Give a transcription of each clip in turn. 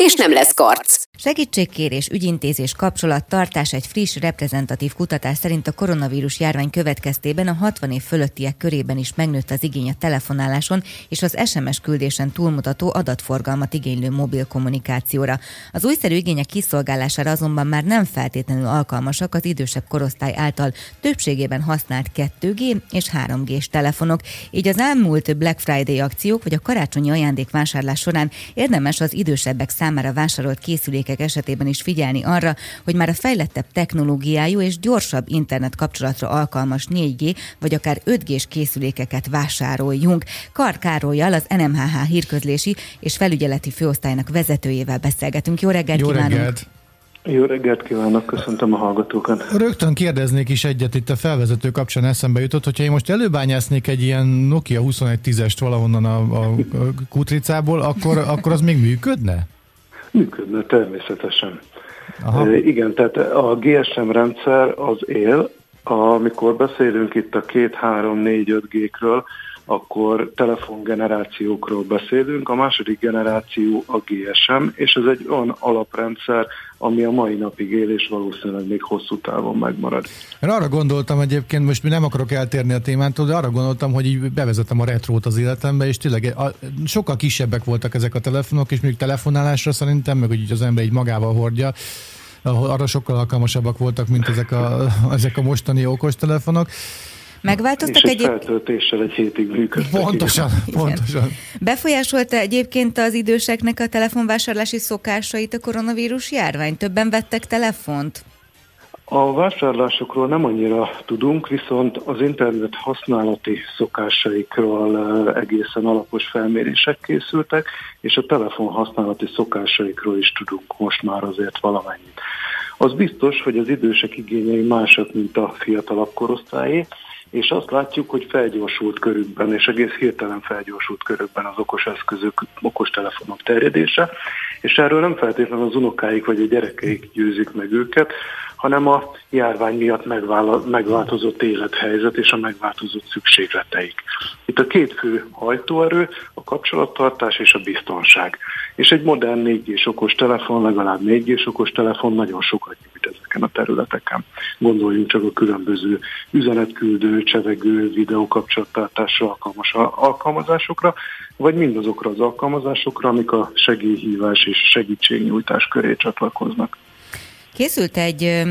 és nem lesz karc. Segítségkérés, ügyintézés, kapcsolattartás egy friss, reprezentatív kutatás szerint a koronavírus járvány következtében a 60 év fölöttiek körében is megnőtt az igény a telefonáláson és az SMS küldésen túlmutató adatforgalmat igénylő mobil kommunikációra. Az újszerű igények kiszolgálására azonban már nem feltétlenül alkalmasak az idősebb korosztály által többségében használt 2G és 3G-s telefonok. Így az elmúlt Black Friday akciók vagy a karácsonyi ajándékvásárlás során érdemes az idősebbek számára vásárolt készülékek esetében is figyelni arra, hogy már a fejlettebb technológiájú és gyorsabb internet kapcsolatra alkalmas 4G vagy akár 5G-s készülékeket vásároljunk. Kar Károlyjal, az NMHH hírközlési és felügyeleti főosztálynak vezetőjével beszélgetünk. Jó reggelt Jó kívánunk! reggelt! Jó reggelt kívánok, köszöntöm a hallgatókat. Rögtön kérdeznék is egyet itt a felvezető kapcsán eszembe jutott, hogyha én most előbányásznék egy ilyen Nokia 2110-est valahonnan a, a kutricából, akkor, akkor az még működne? Működne természetesen. Aha. Igen, tehát a GSM rendszer az él, amikor beszélünk itt a 2, 3, 4, 5 G-kről, akkor telefongenerációkról beszélünk. A második generáció a GSM, és ez egy olyan alaprendszer, ami a mai napig él, és valószínűleg még hosszú távon megmarad. Én arra gondoltam egyébként, most mi nem akarok eltérni a témától, de arra gondoltam, hogy így bevezetem a retrót az életembe, és tényleg a, sokkal kisebbek voltak ezek a telefonok, és még telefonálásra szerintem, meg hogy így az ember így magával hordja, arra sokkal alkalmasabbak voltak, mint ezek a, ezek a mostani okostelefonok. Megváltoztak és egy egyéb... feltöltéssel egy hétig működtek. Pontosan, igen. pontosan. Befolyásolta egyébként az időseknek a telefonvásárlási szokásait a koronavírus járvány? Többen vettek telefont? A vásárlásokról nem annyira tudunk, viszont az internet használati szokásaikról egészen alapos felmérések készültek, és a telefon használati szokásaikról is tudunk most már azért valamennyit. Az biztos, hogy az idősek igényei mások, mint a fiatalabb korosztályé, és azt látjuk, hogy felgyorsult körükben, és egész hirtelen felgyorsult körükben az okos eszközök, okostelefonok terjedése, és erről nem feltétlenül az unokáik vagy a gyerekeik győzik meg őket, hanem a járvány miatt megváltozott élethelyzet és a megváltozott szükségleteik. Itt a két fő hajtóerő a kapcsolattartás és a biztonság. És egy modern 4G okos telefon, legalább 4G okos telefon nagyon sokat nyújt ezeken a területeken. Gondoljunk csak a különböző üzenetküldő, csevegő, videókapcsolattartásra alkalmas alkalmazásokra, vagy mindazokra az alkalmazásokra, amik a segélyhívás és segítségnyújtás köré csatlakoznak. Készült egy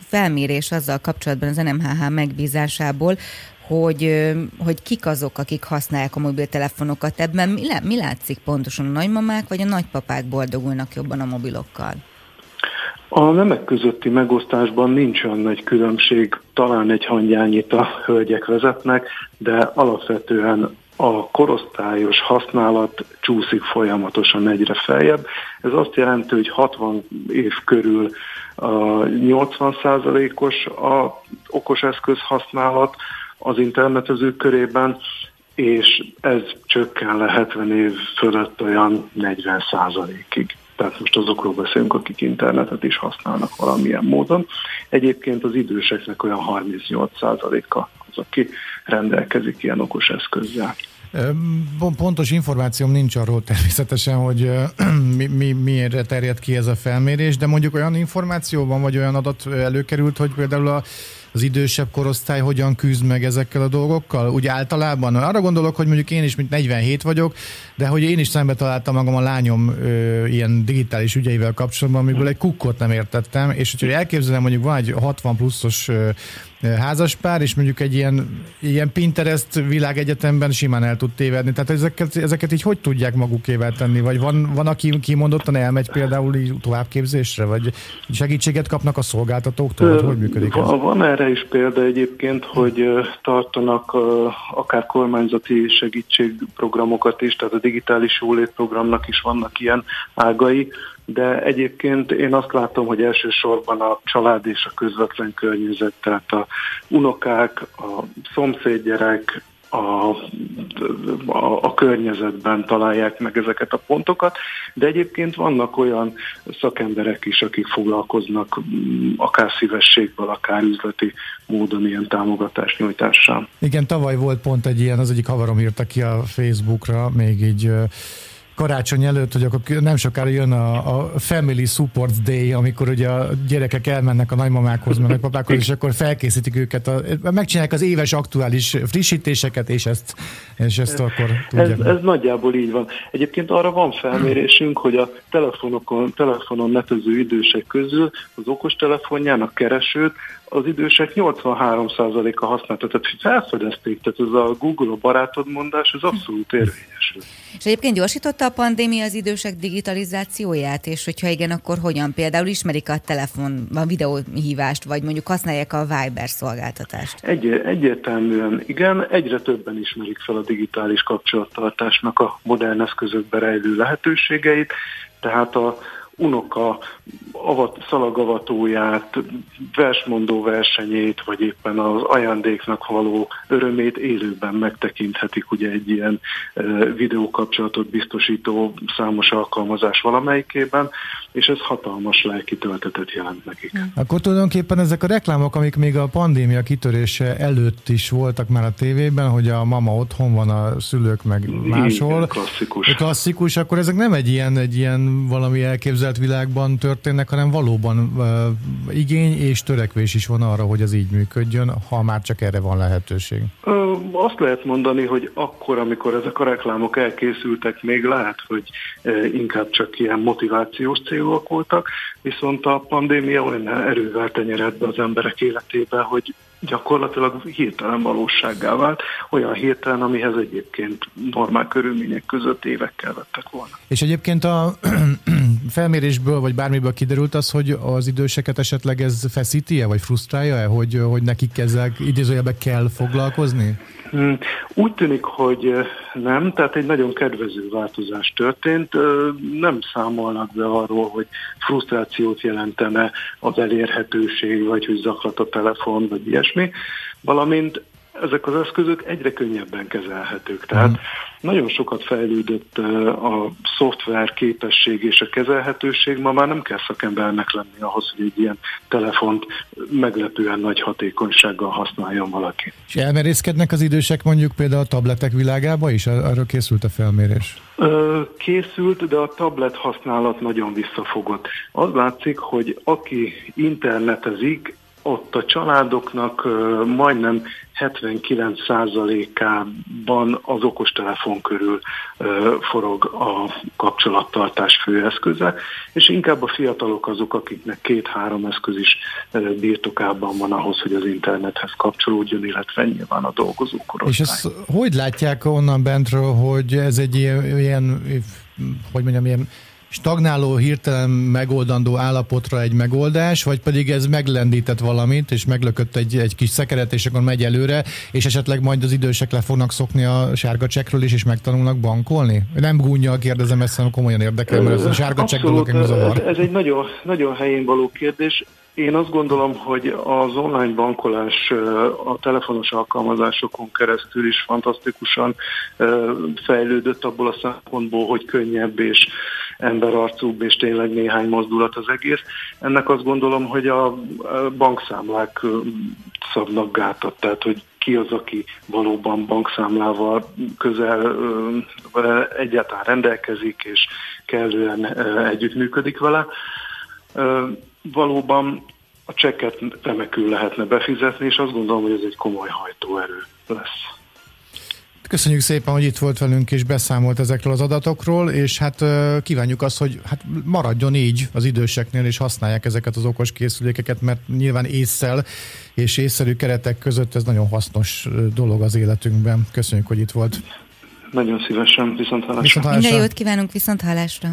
felmérés azzal kapcsolatban az NMHH megbízásából, hogy, hogy kik azok, akik használják a mobiltelefonokat. Ebben mi, mi látszik pontosan? A nagymamák vagy a nagypapák boldogulnak jobban a mobilokkal? A nemek közötti megosztásban nincs olyan nagy különbség, talán egy hangyányit a hölgyek vezetnek, de alapvetően a korosztályos használat csúszik folyamatosan egyre feljebb. Ez azt jelenti, hogy 60 év körül a 80%-os a okos eszköz használat az internetezők körében, és ez csökken le 70 év fölött olyan 40%-ig. Tehát most azokról beszélünk, akik internetet is használnak valamilyen módon. Egyébként az időseknek olyan 38%-a az, aki rendelkezik ilyen okos eszközzel. Pontos információm nincs arról természetesen, hogy mi, mi, miért terjed ki ez a felmérés, de mondjuk olyan információban vagy olyan adat előkerült, hogy például a az idősebb korosztály hogyan küzd meg ezekkel a dolgokkal? Úgy általában arra gondolok, hogy mondjuk én is, mint 47 vagyok, de hogy én is szembe találtam magam a lányom ö, ilyen digitális ügyeivel kapcsolatban, amiből egy kukkot nem értettem, és hogyha elképzelem, mondjuk van egy 60 pluszos ö, házaspár, és mondjuk egy ilyen, ilyen Pinterest világegyetemben simán el tud tévedni. Tehát ezeket, ezeket így hogy tudják magukével tenni? Vagy van, van aki kimondottan elmegy például így továbbképzésre? Vagy segítséget kapnak a szolgáltatóktól? Vagy hogy működik ez? Van erre erre is példa egyébként, hogy tartanak akár kormányzati segítségprogramokat is, tehát a digitális jólétprogramnak is vannak ilyen ágai, de egyébként én azt látom, hogy elsősorban a család és a közvetlen környezet, tehát a unokák, a szomszédgyerek, a, a, a környezetben találják meg ezeket a pontokat, de egyébként vannak olyan szakemberek is, akik foglalkoznak mm, akár szívességből, akár üzleti módon ilyen támogatás nyújtással. Igen, tavaly volt pont egy ilyen, az egyik havarom írta ki a Facebookra, még így karácsony előtt, hogy akkor nem sokára jön a, a Family Support Day, amikor ugye a gyerekek elmennek a nagymamákhoz, meg nagypapákhoz, és akkor felkészítik őket, a, megcsinálják az éves aktuális frissítéseket, és ezt, és ezt akkor tudják. Ez, ez nagyjából így van. Egyébként arra van felmérésünk, hogy a telefonokon, telefonon netező idősek közül az okostelefonjának keresőt az idősek 83%-a használta, tehát felfedezték, tehát ez a Google a barátod mondás, ez abszolút érvényes. És egyébként gyorsította a pandémia az idősek digitalizációját, és hogyha igen, akkor hogyan? Például ismerik a telefon, a videóhívást, vagy mondjuk használják a Viber szolgáltatást? Egy, egyértelműen igen, egyre többen ismerik fel a digitális kapcsolattartásnak a modern eszközökbe rejlő lehetőségeit, tehát a unoka avat, szalagavatóját, versmondó versenyét, vagy éppen az ajándéknak való örömét élőben megtekinthetik ugye egy ilyen videókapcsolatot biztosító számos alkalmazás valamelyikében, és ez hatalmas lelki töltetet jelent nekik. Hm. Akkor tulajdonképpen ezek a reklámok, amik még a pandémia kitörése előtt is voltak már a tévében, hogy a mama otthon van, a szülők meg máshol. Igen, klasszikus. Klasszikus, akkor ezek nem egy ilyen, egy ilyen valami elképzelt világban történnek, hanem valóban uh, igény és törekvés is van arra, hogy az így működjön, ha már csak erre van lehetőség. Azt lehet mondani, hogy akkor, amikor ezek a reklámok elkészültek, még lehet, hogy inkább csak ilyen motivációs cél szigorúak voltak, viszont a pandémia olyan erővel tenyerett be az emberek életébe, hogy gyakorlatilag hirtelen valósággá vált, olyan hirtelen, amihez egyébként normál körülmények között évekkel vettek volna. És egyébként a felmérésből, vagy bármiből kiderült az, hogy az időseket esetleg ez feszíti-e, vagy frusztrálja-e, hogy, hogy nekik ezzel idézőjelben kell foglalkozni? Hmm, úgy tűnik, hogy nem, tehát egy nagyon kedvező változás történt. Nem számolnak be arról, hogy frusztrációt jelentene az elérhetőség, vagy hogy zaklat a telefon, vagy ilyesmi, valamint ezek az eszközök egyre könnyebben kezelhetők. Tehát mm. nagyon sokat fejlődött a szoftver képesség és a kezelhetőség, ma már nem kell szakembernek lenni ahhoz, hogy egy ilyen telefont meglepően nagy hatékonysággal használjon valaki. És elmerészkednek az idősek mondjuk például a tabletek világába is? Arról készült a felmérés? Készült, de a tablet használat nagyon visszafogott. Az látszik, hogy aki internetezik, ott a családoknak majdnem 79%-ában az okostelefon körül forog a kapcsolattartás főeszköze, és inkább a fiatalok azok, akiknek két-három eszköz is birtokában van ahhoz, hogy az internethez kapcsolódjon, illetve nyilván a dolgozókorosztály. És ezt hogy látják onnan bentről, hogy ez egy ilyen, ilyen hogy mondjam, ilyen stagnáló, hirtelen megoldandó állapotra egy megoldás, vagy pedig ez meglendített valamit, és meglökött egy, egy kis szekeret, és akkor megy előre, és esetleg majd az idősek le fognak szokni a sárga csekről is, és megtanulnak bankolni? Nem gúnyjal kérdezem, ezt hanem komolyan érdekel, mert ez a sárga csekk dolog ez, ez egy nagyon, nagyon helyén való kérdés. Én azt gondolom, hogy az online bankolás a telefonos alkalmazásokon keresztül is fantasztikusan fejlődött abból a szempontból, hogy könnyebb és emberarcúbb, és tényleg néhány mozdulat az egész. Ennek azt gondolom, hogy a bankszámlák szabnak gátat, tehát hogy ki az, aki valóban bankszámlával közel egyáltalán rendelkezik, és kellően együttműködik vele. Valóban a csekket remekül lehetne befizetni, és azt gondolom, hogy ez egy komoly hajtóerő lesz. Köszönjük szépen, hogy itt volt velünk és beszámolt ezekről az adatokról, és hát kívánjuk azt, hogy hát maradjon így az időseknél, és használják ezeket az okos készülékeket, mert nyilván észszel és észszerű keretek között ez nagyon hasznos dolog az életünkben. Köszönjük, hogy itt volt. Nagyon szívesen, viszont hallásra. Viszont hallásra. Minden jót kívánunk, viszont hallásra.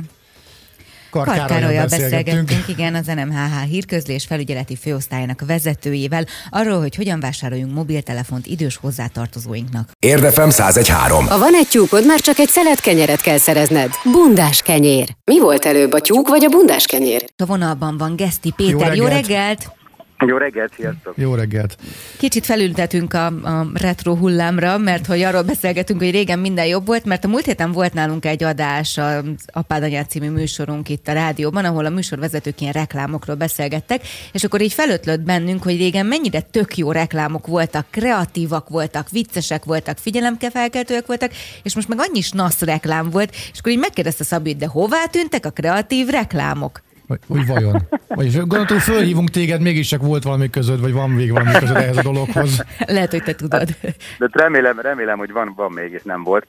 Karkárolyal beszélgettünk, igen, az NMHH hírközlés felügyeleti főosztályának vezetőjével arról, hogy hogyan vásároljunk mobiltelefont idős hozzátartozóinknak. Érdefem 1013. Ha van egy tyúkod, már csak egy szelet kenyeret kell szerezned. Bundás kenyér. Mi volt előbb, a tyúk vagy a bundás kenyér? A vonalban van Geszti Péter. Jó reggelt! Jó reggelt. Jó reggelt, sziasztok! Jó reggelt! Kicsit felültetünk a, a retro hullámra, mert hogy arról beszélgetünk, hogy régen minden jobb volt, mert a múlt héten volt nálunk egy adás, az Apád Anyád című műsorunk itt a rádióban, ahol a műsorvezetők ilyen reklámokról beszélgettek, és akkor így felötlött bennünk, hogy régen mennyire tök jó reklámok voltak, kreatívak voltak, viccesek voltak, figyelemkefelkeltőek voltak, és most meg annyi nasz reklám volt, és akkor így megkérdezte Szabi, de hová tűntek a kreatív reklámok? Úgy vajon? Vagyis gondoltam, fölhívunk téged, mégis csak volt valami között, vagy van még valami között ehhez a dologhoz. Lehet, hogy te tudod. De remélem, remélem, hogy van, van még, és nem volt.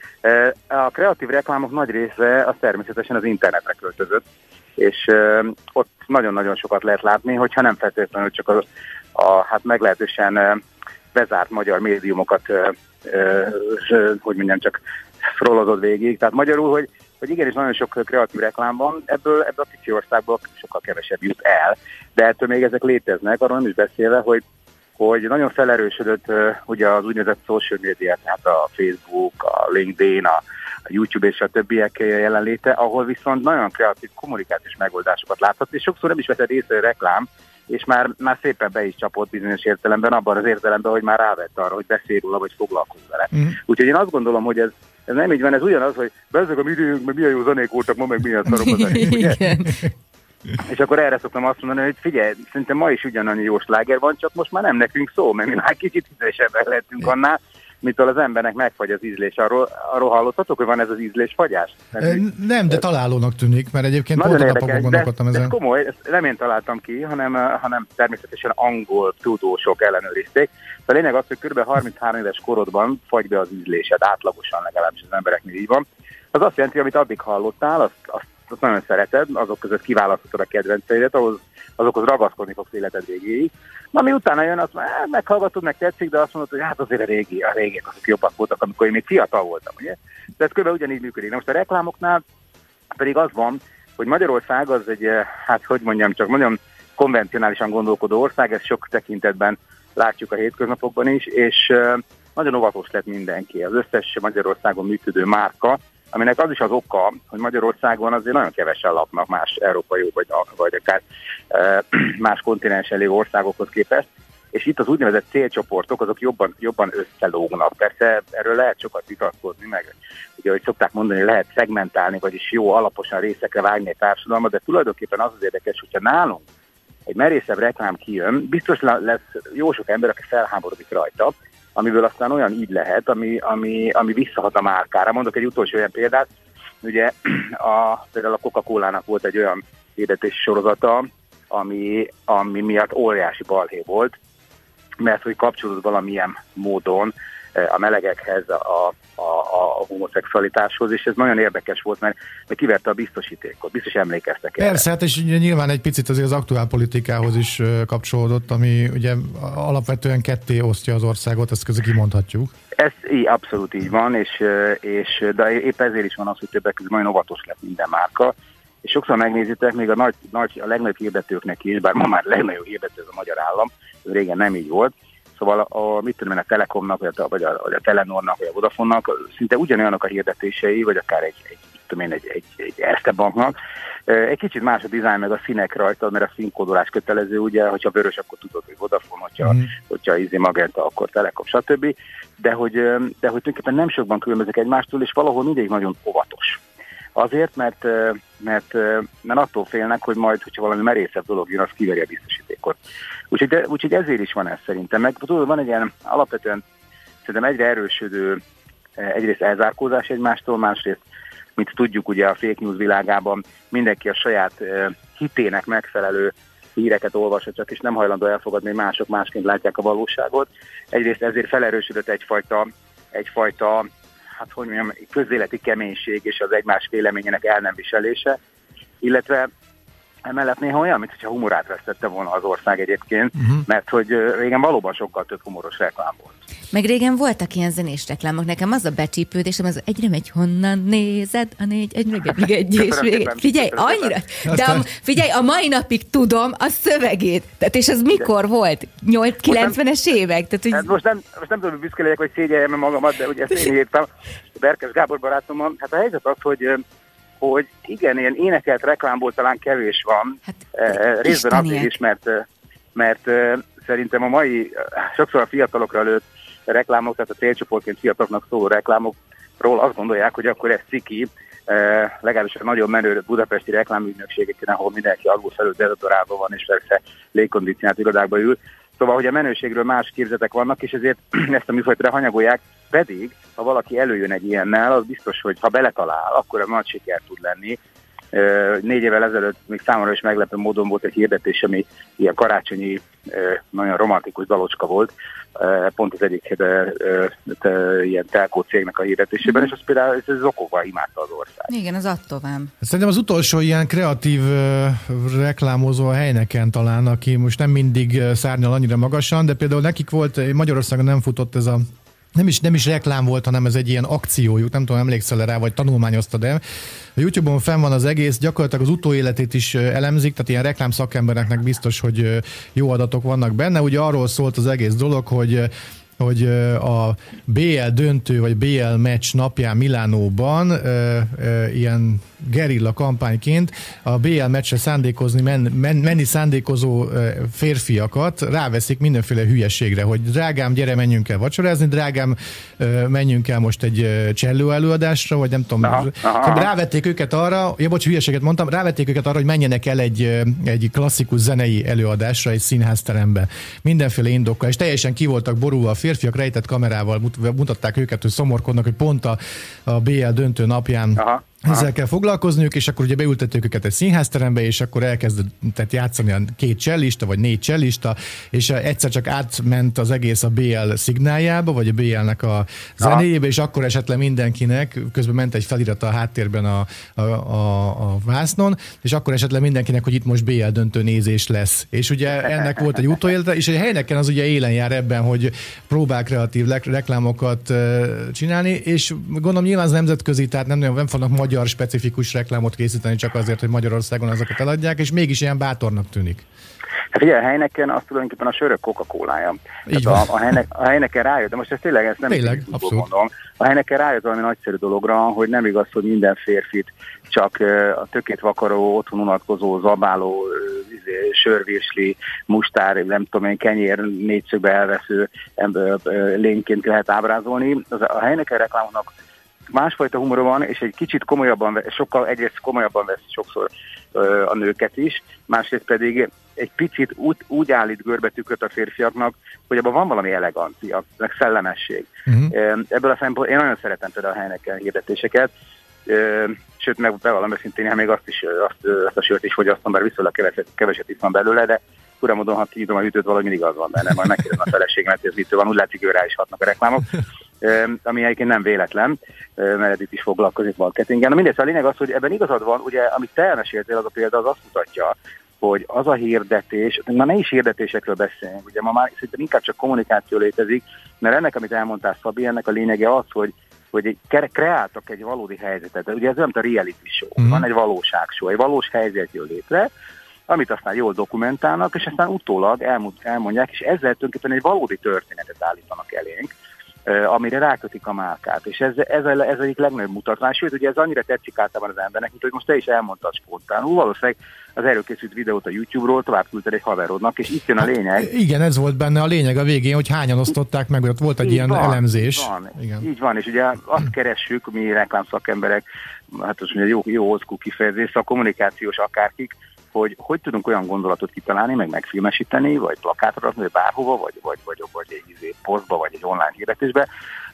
A kreatív reklámok nagy része az természetesen az internetre költözött, és ott nagyon-nagyon sokat lehet látni, hogyha nem feltétlenül csak a, a hát meglehetősen bezárt magyar médiumokat, hogy mondjam, csak scrollozod végig. Tehát magyarul, hogy hogy igenis nagyon sok kreatív reklám van, ebből, ebből a kicsi országból sokkal kevesebb jut el, de ettől még ezek léteznek, arról nem is beszélve, hogy hogy nagyon felerősödött uh, ugye az úgynevezett social media, tehát a Facebook, a LinkedIn, a, a YouTube és a többiek jelenléte, ahol viszont nagyon kreatív kommunikációs megoldásokat láthat, és sokszor nem is veszed észre reklám, és már, már szépen be is csapott bizonyos értelemben, abban az értelemben, hogy már rávett arra, hogy beszél róla, vagy foglalkoz vele. Mm. Úgyhogy én azt gondolom, hogy ez, ez nem így van, ez ugyanaz, hogy bezzeg a mi időnkben milyen jó zenék voltak, ma meg milyen szarok a zenék, ugye? És akkor erre szoktam azt mondani, hogy figyelj, szerintem ma is ugyanannyi jó sláger van, csak most már nem nekünk szó, mert mi már kicsit ízlésebben lehetünk annál, mitől az embernek megfagy az ízlés. Arról, arról hallottatok, hogy van ez az ízlésfagyás? Nem, nem, de találónak tűnik, mert egyébként pont érdekes, gondolkodtam de, ezen. De komoly, ezt nem én találtam ki, hanem, hanem természetesen angol tudósok ellenőrizték. A lényeg az, hogy kb. 33 éves korodban fagy be az ízlésed, átlagosan legalábbis az embereknél így van. Az azt jelenti, amit addig hallottál, azt, azt, azt nagyon szereted, azok között kiválasztod a kedvenceidet, ahhoz, azokhoz ragaszkodni fogsz életed végéig. Na, mi utána jön, azt már hát meghallgatod, meg tetszik, de azt mondod, hogy hát azért a régi, a régiek azok jobbak voltak, amikor én még fiatal voltam, ugye? De ez kb. ugyanígy működik. Na most a reklámoknál pedig az van, hogy Magyarország az egy, eh, hát hogy mondjam, csak nagyon konvencionálisan gondolkodó ország, ez sok tekintetben látjuk a hétköznapokban is, és nagyon óvatos lett mindenki. Az összes Magyarországon működő márka, aminek az is az oka, hogy Magyarországon azért nagyon kevesen lapnak más európai vagy, vagy akár más kontinensen lévő országokhoz képest, és itt az úgynevezett célcsoportok, azok jobban, jobban összelógnak. Persze erről lehet sokat vitatkozni, meg ugye, hogy szokták mondani, lehet szegmentálni, vagyis jó alaposan részekre vágni a társadalmat, de tulajdonképpen az az érdekes, hogyha nálunk egy merészebb reklám kijön, biztos lesz jó sok ember, aki felháborodik rajta, amiből aztán olyan így lehet, ami, ami, ami visszahat a márkára. Mondok egy utolsó olyan példát, ugye a, például a Coca-Cola-nak volt egy olyan hirdetési sorozata, ami, ami miatt óriási balhé volt, mert hogy kapcsolódott valamilyen módon a melegekhez, a, a, a homoszexualitáshoz, és ez nagyon érdekes volt, mert, mert kiverte a biztosítékot, biztos emlékeztek erre. Persze, hát és nyilván egy picit azért az aktuál politikához is kapcsolódott, ami ugye alapvetően ketté osztja az országot, ezt közül kimondhatjuk. Ez így, abszolút így van, és, és, de épp ezért is van az, hogy többek között nagyon óvatos lett minden márka, és sokszor megnézitek, még a, nagy, nagy, a legnagyobb hirdetőknek is, bár ma már legnagyobb hirdető az a magyar állam, régen nem így volt, Szóval a, mit tudom én, a Telekomnak, vagy a, vagy a, vagy a Telenornak, vagy a Vodafonnak szinte ugyanolyanok a hirdetései, vagy akár egy, egy, tudom én, egy, egy, egy Erste Banknak. Egy kicsit más a dizájn, meg a színek rajta, mert a színkódolás kötelező, ugye, hogyha vörös, akkor tudod, hogy Vodafone, hogyha, mm. hogyha Izi Magenta, akkor Telekom, stb. De hogy, de hogy tulajdonképpen nem sokban különböznek egymástól, és valahol mindig nagyon óvatos. Azért, mert, mert, mert attól félnek, hogy majd, hogyha valami merészebb dolog jön, az kiveri a biztosítékot. Úgyhogy, de, úgyhogy ezért is van ez szerintem. Meg tudod, van egy ilyen alapvetően szerintem egyre erősödő egyrészt elzárkózás egymástól, másrészt, mint tudjuk ugye a fake news világában, mindenki a saját hitének megfelelő híreket olvasja csak, és nem hajlandó elfogadni, hogy mások másként látják a valóságot. Egyrészt ezért felerősödött egyfajta, egyfajta hát hogy mondjam, közéleti keménység és az egymás véleményének el nem viselése, illetve Emellett néha olyan, mintha humorát vesztette volna az ország egyébként, uh-huh. mert hogy régen valóban sokkal több humoros reklám volt. Meg régen voltak ilyen zenés reklámok. Nekem az a becsípődésem, az egyre megy, honnan nézed a négy, egy, meg egy, egy és még Figyelj, annyira, de a, figyelj, a mai napig tudom a szövegét. Tehát és ez mikor volt? 8-90-es évek? Tehát, hogy... Hát most, nem, most nem tudom, hogy büszke legyek, hogy szégyeljem magamat, de ugye ezt én írtam, Berkes Gábor barátommal. Hát a helyzet az, hogy hogy igen, ilyen énekelt reklámból talán kevés van, hát, eh, részben azért is, mert, mert eh, szerintem a mai, sokszor a fiatalokra lőtt reklámok, tehát a célcsoportként fiataloknak szóló reklámokról azt gondolják, hogy akkor ez ciki, eh, legalábbis a nagyon menő budapesti reklámügynökségeken, ahol mindenki alul felül deodorálva van, és persze légkondicionált irodákba ül. Szóval, hogy a menőségről más képzetek vannak, és ezért ezt a műfajtra hanyagolják, pedig, ha valaki előjön egy ilyennel, az biztos, hogy ha beletalál, akkor a nagy siker tud lenni. Négy évvel ezelőtt még számomra is meglepő módon volt egy hirdetés, ami ilyen karácsonyi, nagyon romantikus dalocska volt, pont az egyik ilyen telkó cégnek a hirdetésében, és az például ez okokban imádta az ország. Igen, az attovám. Szerintem az utolsó ilyen kreatív reklámozó a helyneken talán, aki most nem mindig szárnyal annyira magasan, de például nekik volt, Magyarországon nem futott ez a nem is, nem is reklám volt, hanem ez egy ilyen akciójuk, nem tudom, emlékszel rá, vagy tanulmányoztad el. A YouTube-on fenn van az egész, gyakorlatilag az utóéletét is elemzik, tehát ilyen reklám szakembereknek biztos, hogy jó adatok vannak benne. Ugye arról szólt az egész dolog, hogy hogy a BL döntő vagy BL meccs napján Milánóban ilyen gerilla kampányként a BL meccsre szándékozni, men, men, menni szándékozó férfiakat ráveszik mindenféle hülyeségre, hogy drágám, gyere, menjünk el vacsorázni, drágám, menjünk el most egy cselló előadásra, vagy nem tudom, aha, aha. rávették őket arra, ja bocs, hülyeséget mondtam, rávették őket arra, hogy menjenek el egy, egy klasszikus zenei előadásra egy színházterembe. Mindenféle indokkal, és teljesen ki voltak borulva a férfiak, rejtett kamerával mutatták őket, hogy szomorkodnak, hogy pont a, a BL döntő napján aha ezzel kell foglalkozniuk, és akkor ugye beültettük őket egy színházterembe, és akkor elkezdett játszani a két csellista, vagy négy csellista, és egyszer csak átment az egész a BL szignáljába, vagy a BL-nek a zenéjébe, és akkor esetleg mindenkinek, közben ment egy felirat a háttérben a, a, a, a vásznon, és akkor esetleg mindenkinek, hogy itt most BL döntő nézés lesz. És ugye ennek volt egy utóélete, és egy helyneken az ugye élen jár ebben, hogy próbál kreatív reklámokat csinálni, és gondolom nyilván az nemzetközi, tehát nem nagyon nem fognak magyar magyar specifikus reklámot készíteni csak azért, hogy Magyarországon azokat eladják, és mégis ilyen bátornak tűnik. Hát ugye a helyneken az tulajdonképpen a sörök coca cola Így van. A, a, helynek, a helyneken rájött, de most ez tényleg ezt nem tényleg, abszolút. mondom. A helyneken rájött valami nagyszerű dologra, hogy nem igaz, hogy minden férfit csak a tökét vakaró, otthon unatkozó, zabáló, izé, sörvésli, mustár, nem tudom én, kenyér négyszögbe elvesző lényként lehet ábrázolni. Az a helyneken reklámoknak másfajta humor van, és egy kicsit komolyabban, sokkal egyrészt komolyabban vesz sokszor ö, a nőket is, másrészt pedig egy picit úgy, úgy állít görbetükröt a férfiaknak, hogy abban van valami elegancia, meg szellemesség. Uh-huh. Ebből a szempontból én nagyon szeretem például a helynek hirdetéseket, sőt, meg bevallom őszintén, hát még azt is, azt, azt a sört is fogyasztom, bár viszonylag keveset, keveset iszom belőle, de fura módon, ha kinyitom a hűtőt, valami mindig az van benne, majd megkérdezem a feleségemet, hogy ez mitől van, úgy látszik, hogy rá is hatnak a reklámok ami egyébként nem véletlen, mert itt is foglalkozik marketingen. Na mindegy, szóval a lényeg az, hogy ebben igazad van, ugye, amit te elmeséltél, az a példa, az azt mutatja, hogy az a hirdetés, na ne is hirdetésekről beszéljünk, ugye ma már szerintem inkább csak kommunikáció létezik, mert ennek, amit elmondtál Szabi, ennek a lényege az, hogy hogy kreáltak egy valódi helyzetet. Ugye ez olyan, mint a reality show. Mm. Van egy valóság show, egy valós helyzet jön létre, amit aztán jól dokumentálnak, és aztán utólag elmondják, és ezzel tulajdonképpen egy valódi történetet állítanak elénk, amire rákötik a márkát. És ez, ez, ez egyik legnagyobb mutatvány, sőt, ugye ez annyira tetszik általában az embernek, mint hogy most te is elmondtad spontánul, valószínűleg az erőkészült videót a YouTube-ról tovább küldted egy haverodnak, és itt jön a lényeg. Hát, igen, ez volt benne a lényeg a végén, hogy hányan osztották meg, ott volt egy így ilyen van, elemzés. Van, igen. így van, és ugye azt keressük, mi reklámszakemberek, hát az ugye jó, jó old kifejezés, a kommunikációs akárkik, hogy hogy tudunk olyan gondolatot kitalálni, meg megfilmesíteni, vagy plakátra vagy bárhova, vagy, vagy, vagy, vagy egy izé, posztba, vagy egy online hirdetésbe,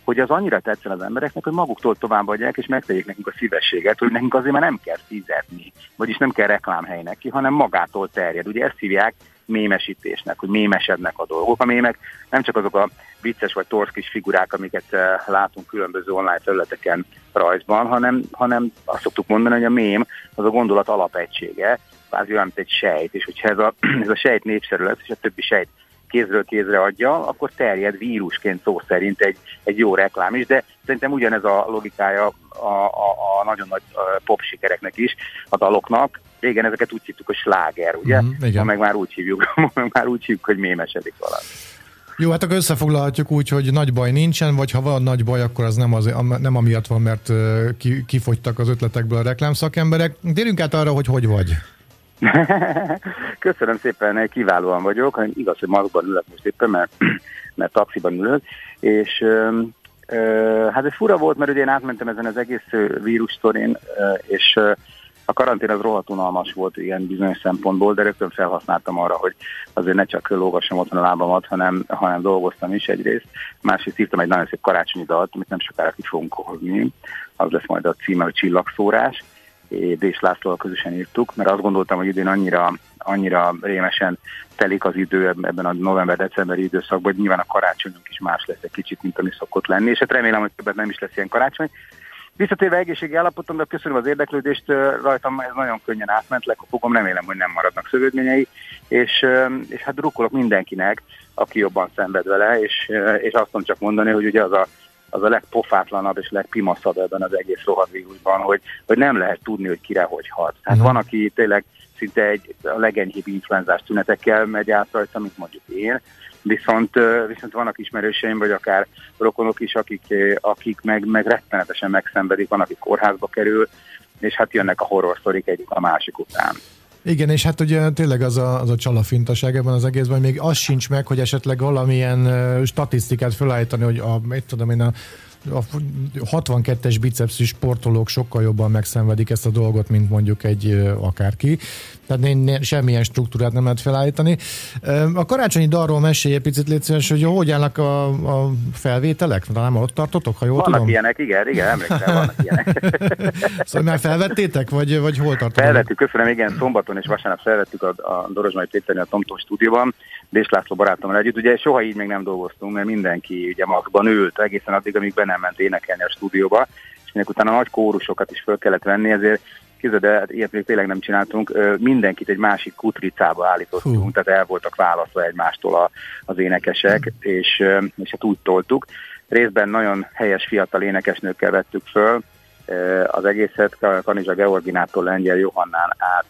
hogy az annyira tetszen az embereknek, hogy maguktól továbbadják, és megtegyék nekünk a szívességet, hogy nekünk azért már nem kell fizetni, vagyis nem kell reklámhely neki, hanem magától terjed. Ugye ezt hívják mémesítésnek, hogy mémesednek a dolgok. A mémek nem csak azok a vicces vagy torsz kis figurák, amiket eh, látunk különböző online területeken rajzban, hanem, hanem azt szoktuk mondani, hogy a mém az a gondolat alapegysége, kvázi olyan, mint egy sejt, és hogyha ez a, ez a sejt népszerű lesz, és a többi sejt kézről kézre adja, akkor terjed vírusként szó szerint egy, egy jó reklám is, de szerintem ugyanez a logikája a, a, a nagyon nagy pop sikereknek is, a daloknak. Régen ezeket úgy hívtuk, hogy sláger, ugye? Mm, igen. meg már úgy hívjuk, már úgy hívjuk, hogy mémesedik valami. Jó, hát akkor összefoglalhatjuk úgy, hogy nagy baj nincsen, vagy ha van nagy baj, akkor az nem, az, nem amiatt van, mert kifogytak az ötletekből a reklámszakemberek. Térjünk át arra, hogy hogy vagy. Köszönöm szépen, kiválóan vagyok. Igaz, hogy magban ülök most éppen, mert, mert taxiban ülök, és hát ez fura volt, mert ugye én átmentem ezen az egész vírus sztorén, és a karantén az rohadt unalmas volt ilyen bizonyos szempontból, de rögtön felhasználtam arra, hogy azért ne csak lógassam otthon a lábamat, hanem, hanem dolgoztam is egyrészt. Másrészt írtam egy nagyon szép karácsonyi dalt, amit nem sokára ki fogunk hozni. Az lesz majd a címe, hogy Csillagszórás és Lászlóval közösen írtuk, mert azt gondoltam, hogy idén annyira, annyira rémesen telik az idő ebben a november-decemberi időszakban, hogy nyilván a karácsonyunk is más lesz egy kicsit, mint ami szokott lenni, és hát remélem, hogy többet nem is lesz ilyen karácsony. Visszatérve egészségi állapotomra, köszönöm az érdeklődést rajtam, ez nagyon könnyen átment, fogom, remélem, hogy nem maradnak szövődményei, és, és hát drukkolok mindenkinek, aki jobban szenved vele, és, és azt tudom csak mondani, hogy ugye az a az a legpofátlanabb és legpimaszabb ebben az egész rohadvírusban, hogy, hogy nem lehet tudni, hogy kire hogy hat. Hát uh-huh. van, aki tényleg szinte egy a legenyhébb influenzás tünetekkel megy át rajta, mint mondjuk én, viszont, viszont vannak ismerőseim, vagy akár rokonok is, akik, akik meg, meg rettenetesen megszenvedik, van, aki kórházba kerül, és hát jönnek a horror sztorik egyik a másik után. Igen, és hát ugye tényleg az a, az a csalafintaság ebben az egészben, még az sincs meg, hogy esetleg valamilyen statisztikát felállítani, hogy a, mit tudom én, a a 62-es bicepszű sportolók sokkal jobban megszenvedik ezt a dolgot, mint mondjuk egy akárki. Tehát én semmilyen struktúrát nem lehet felállítani. A karácsonyi dalról mesélj egy picit, légy szíves, hogy hogy állnak a, a felvételek? Talán ott tartotok, ha jól vannak tudom? ilyenek, igen, igen, emlékszem, vannak ilyenek. szóval már felvettétek, vagy, vagy hol tartotok? Felvettük, köszönöm, igen, szombaton és vasárnap felvettük a, a Dorozsmai Péternél a Tomtó stúdióban, Dés László barátommal együtt. Ugye soha így még nem dolgoztunk, mert mindenki ugye magban ült egészen addig, amíg be nem ment énekelni a stúdióba, és minek utána nagy kórusokat is föl kellett venni, ezért Képzeld, de hát ilyet még tényleg nem csináltunk. Mindenkit egy másik kutricába állítottunk, Hú. tehát el voltak választva egymástól a, az énekesek, Hú. és, és hát úgy toltuk. Részben nagyon helyes fiatal énekesnőkkel vettük föl, az egészet Kanizsa Georginától Lengyel Johannán át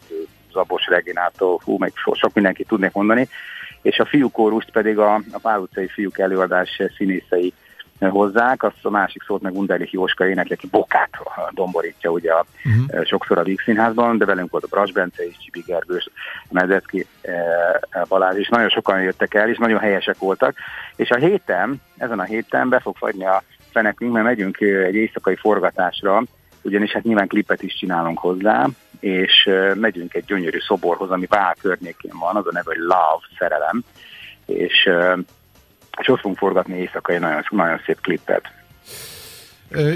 Zabos Reginától, hú, meg so, sok mindenki tudnék mondani, és a fiúkórust pedig a, a Pál utcai fiúk előadás színészei hozzák, azt a másik szót meg Underlich Jóska énekli, aki bokát domborítja ugye a, uh-huh. sokszor a Víg Színházban, de velünk volt a Bras Bence és Csibi Gergős, Medecki e, Balázs, és nagyon sokan jöttek el, és nagyon helyesek voltak, és a héten, ezen a héten be fog fagyni a fenekünk, mert megyünk egy éjszakai forgatásra, ugyanis hát nyilván klipet is csinálunk hozzá, és megyünk egy gyönyörű szoborhoz, ami Bál környékén van, az a neve, hogy Love, szerelem, és és ott fogunk forgatni éjszaka egy nagyon, nagyon szép klippet.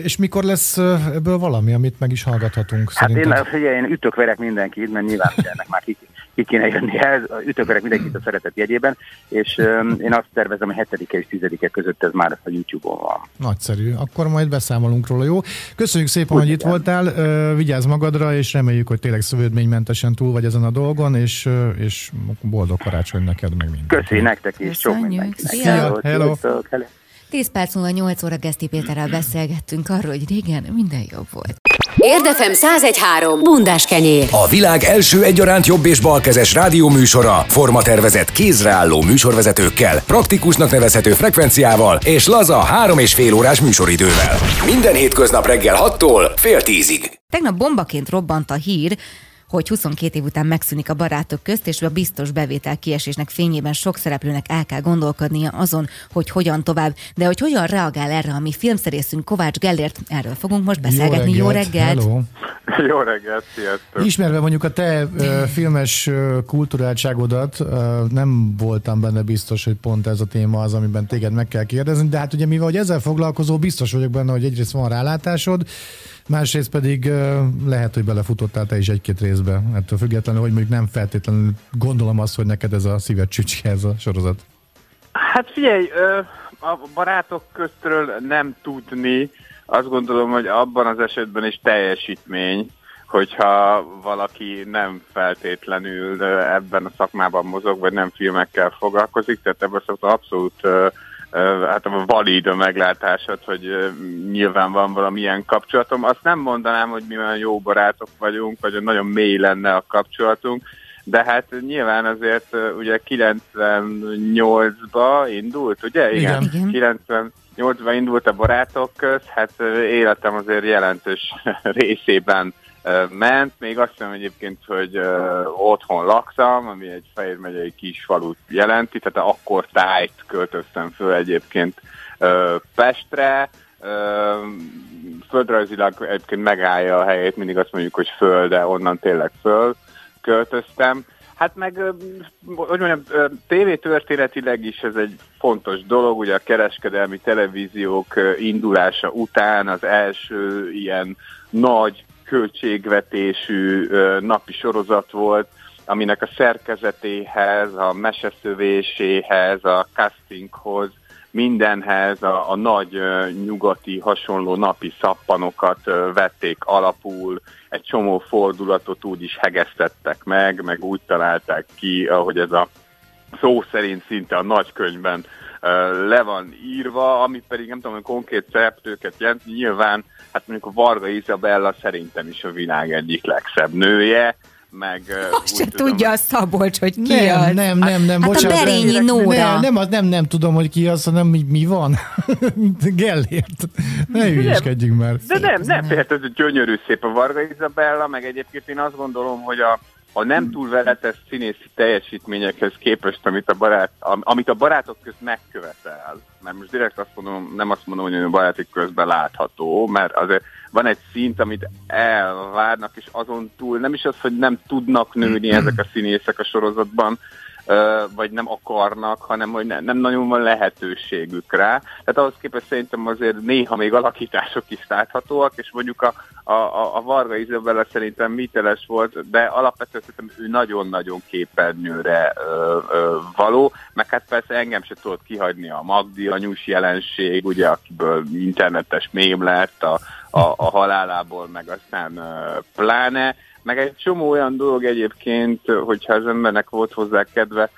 És mikor lesz ebből valami, amit meg is hallgathatunk? Hát szerinted? én, figyelj, én ütök verek mindenkit, mert nyilván ennek már ki, ki kéne jönni el, ütök verek mindenkit a szeretet jegyében, és én azt tervezem, hogy 7 és 10 között ez már a YouTube-on van. Nagyszerű, akkor majd beszámolunk róla, jó? Köszönjük szépen, Úgy hogy igen. itt voltál, vigyázz magadra, és reméljük, hogy tényleg szövődménymentesen túl vagy ezen a dolgon, és, és boldog karácsony neked meg minden. Köszi, nektek is, sok mindenkinek. Szia, hello. hello. 10 perc múlva 8 óra Geszti Péterrel beszélgettünk arról, hogy régen minden jobb volt. Érdefem 1013. Bundás kenyér. A világ első egyaránt jobb és balkezes rádióműsora, formatervezett kézreálló műsorvezetőkkel, praktikusnak nevezhető frekvenciával és laza három és fél órás műsoridővel. Minden hétköznap reggel 6-tól fél tízig. Tegnap bombaként robbant a hír, hogy 22 év után megszűnik a barátok közt, és a biztos bevétel kiesésnek fényében sok szereplőnek el kell gondolkodnia azon, hogy hogyan tovább, de hogy hogyan reagál erre a mi filmszerészünk Kovács Gellért, erről fogunk most beszélgetni. Jó reggelt! Jó reggelt. Hello. Jó reggelt, sziasztok! Ismerve mondjuk a te uh, filmes uh, kulturáltságodat, uh, nem voltam benne biztos, hogy pont ez a téma az, amiben téged meg kell kérdezni, de hát ugye mivel hogy ezzel foglalkozó, biztos vagyok benne, hogy egyrészt van rálátásod, másrészt pedig lehet, hogy belefutottál te is egy-két részbe. Ettől függetlenül, hogy mondjuk nem feltétlenül gondolom azt, hogy neked ez a szíved csücske ez a sorozat. Hát figyelj, a barátok köztről nem tudni, azt gondolom, hogy abban az esetben is teljesítmény, hogyha valaki nem feltétlenül ebben a szakmában mozog, vagy nem filmekkel foglalkozik, tehát ebben abszolút hát a valid a meglátásod, hogy nyilván van valamilyen kapcsolatom. Azt nem mondanám, hogy mi olyan jó barátok vagyunk, vagy nagyon mély lenne a kapcsolatunk, de hát nyilván azért ugye 98-ba indult, ugye? Igen. Igen. 98-ban indult a barátok köz, hát életem azért jelentős részében ment. Még azt hiszem egyébként, hogy otthon laktam, ami egy Fehér megyei kis falut jelenti, tehát akkor tájt költöztem föl egyébként Pestre, földrajzilag egyébként megállja a helyét, mindig azt mondjuk, hogy föl, de onnan tényleg föl költöztem. Hát meg, hogy mondjam, tévétörténetileg is ez egy fontos dolog, ugye a kereskedelmi televíziók indulása után az első ilyen nagy költségvetésű napi sorozat volt, aminek a szerkezetéhez, a meseszövéséhez, a castinghoz, mindenhez a, a nagy nyugati hasonló napi szappanokat vették alapul, egy csomó fordulatot úgy is hegesztettek meg, meg úgy találták ki, ahogy ez a szó szerint szinte a nagykönyvben le van írva, ami pedig nem tudom, hogy konkrét szereplőket jelent, nyilván, hát mondjuk a Varga Izabella szerintem is a világ egyik legszebb nője, meg... Most se tudom, tudja a Szabolcs, hogy ki nem, az. Nem, nem, nem, hát bocsánat. a Berényi Nóra. Nem, nem, az nem, nem tudom, hogy ki az, hanem mi, mi van. Gellért. Ne hülyeskedjünk már. De nem, nem, nem, ez gyönyörű szép a Varga Izabella, meg egyébként én azt gondolom, hogy a, a nem túl veletes színészi teljesítményekhez képest, amit a, barát, amit a barátok közt megkövetel, mert most direkt azt mondom, nem azt mondom, hogy a barátok közben látható, mert azért van egy szint, amit elvárnak, és azon túl nem is az, hogy nem tudnak nőni ezek a színészek a sorozatban, vagy nem akarnak, hanem hogy ne, nem nagyon van lehetőségük rá. Tehát ahhoz képest szerintem azért néha még alakítások is láthatóak, és mondjuk a, a, a Varga Izabella szerintem miteles volt, de alapvetően szerintem ő nagyon-nagyon képernyőre ö, ö, való, meg hát persze engem se tudott kihagyni a Magdi, a nyús jelenség, ugye, akiből internetes mém lett a, a, a halálából, meg aztán ö, pláne, meg egy csomó olyan dolog egyébként, hogyha az embernek volt hozzá kedve,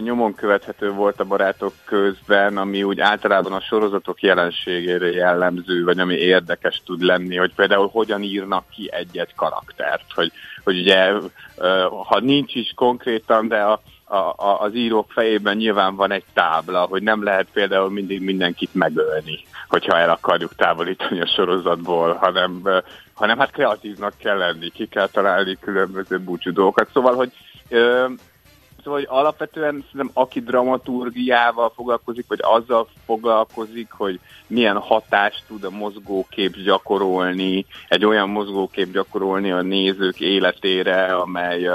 nyomon követhető volt a barátok közben, ami úgy általában a sorozatok jelenségére jellemző, vagy ami érdekes tud lenni, hogy például hogyan írnak ki egy-egy karaktert, hogy, hogy ugye ha nincs is konkrétan, de a, a, az írók fejében nyilván van egy tábla, hogy nem lehet például mindig mindenkit megölni, hogyha el akarjuk távolítani a sorozatból, hanem, hanem hát kreatívnak kell lenni, ki kell találni különböző búcsú dolgokat. Szóval, hogy Szóval, hogy alapvetően szerintem aki dramaturgiával foglalkozik, vagy azzal foglalkozik, hogy milyen hatást tud a mozgókép gyakorolni, egy olyan mozgókép gyakorolni a nézők életére, amely,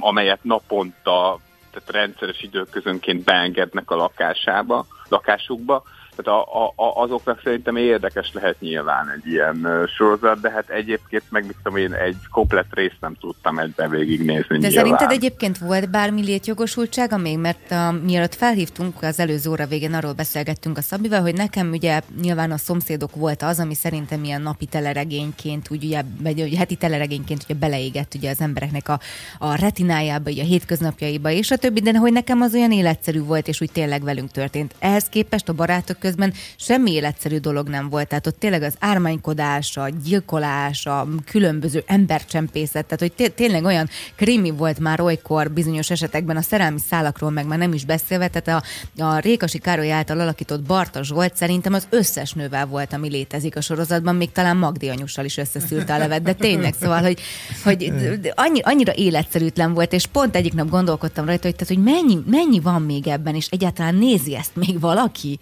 amelyet naponta tehát rendszeres időközönként beengednek a lakásába, lakásukba, tehát a, a, azoknak szerintem érdekes lehet nyilván egy ilyen sorozat, de hát egyébként meg mit tudom én, egy komplet részt nem tudtam egyben végignézni De nyilván. szerinted egyébként volt bármi létjogosultsága még? Mert uh, mielőtt felhívtunk az előző óra végén, arról beszélgettünk a Szabival, hogy nekem ugye nyilván a szomszédok volt az, ami szerintem ilyen napi teleregényként, úgy ugye, vagy heti teleregényként ugye beleégett ugye az embereknek a, a retinájába, ugye a hétköznapjaiba és a többi, de hogy nekem az olyan életszerű volt, és úgy tényleg velünk történt. Ehhez képest a barátok közben semmi életszerű dolog nem volt. Tehát ott tényleg az ármánykodás, a gyilkolás, a különböző embercsempészet, tehát hogy té- tényleg olyan krimi volt már olykor bizonyos esetekben a szerelmi szálakról meg már nem is beszélve, tehát a, a Rékasi Károly által alakított Barta Zsolt szerintem az összes nővel volt, ami létezik a sorozatban, még talán Magdi anyussal is összeszűrte a levet, de tényleg szóval, hogy, hogy annyi, annyira életszerűtlen volt, és pont egyik nap gondolkodtam rajta, hogy, tehát, hogy mennyi, mennyi van még ebben, és egyáltalán nézi ezt még valaki?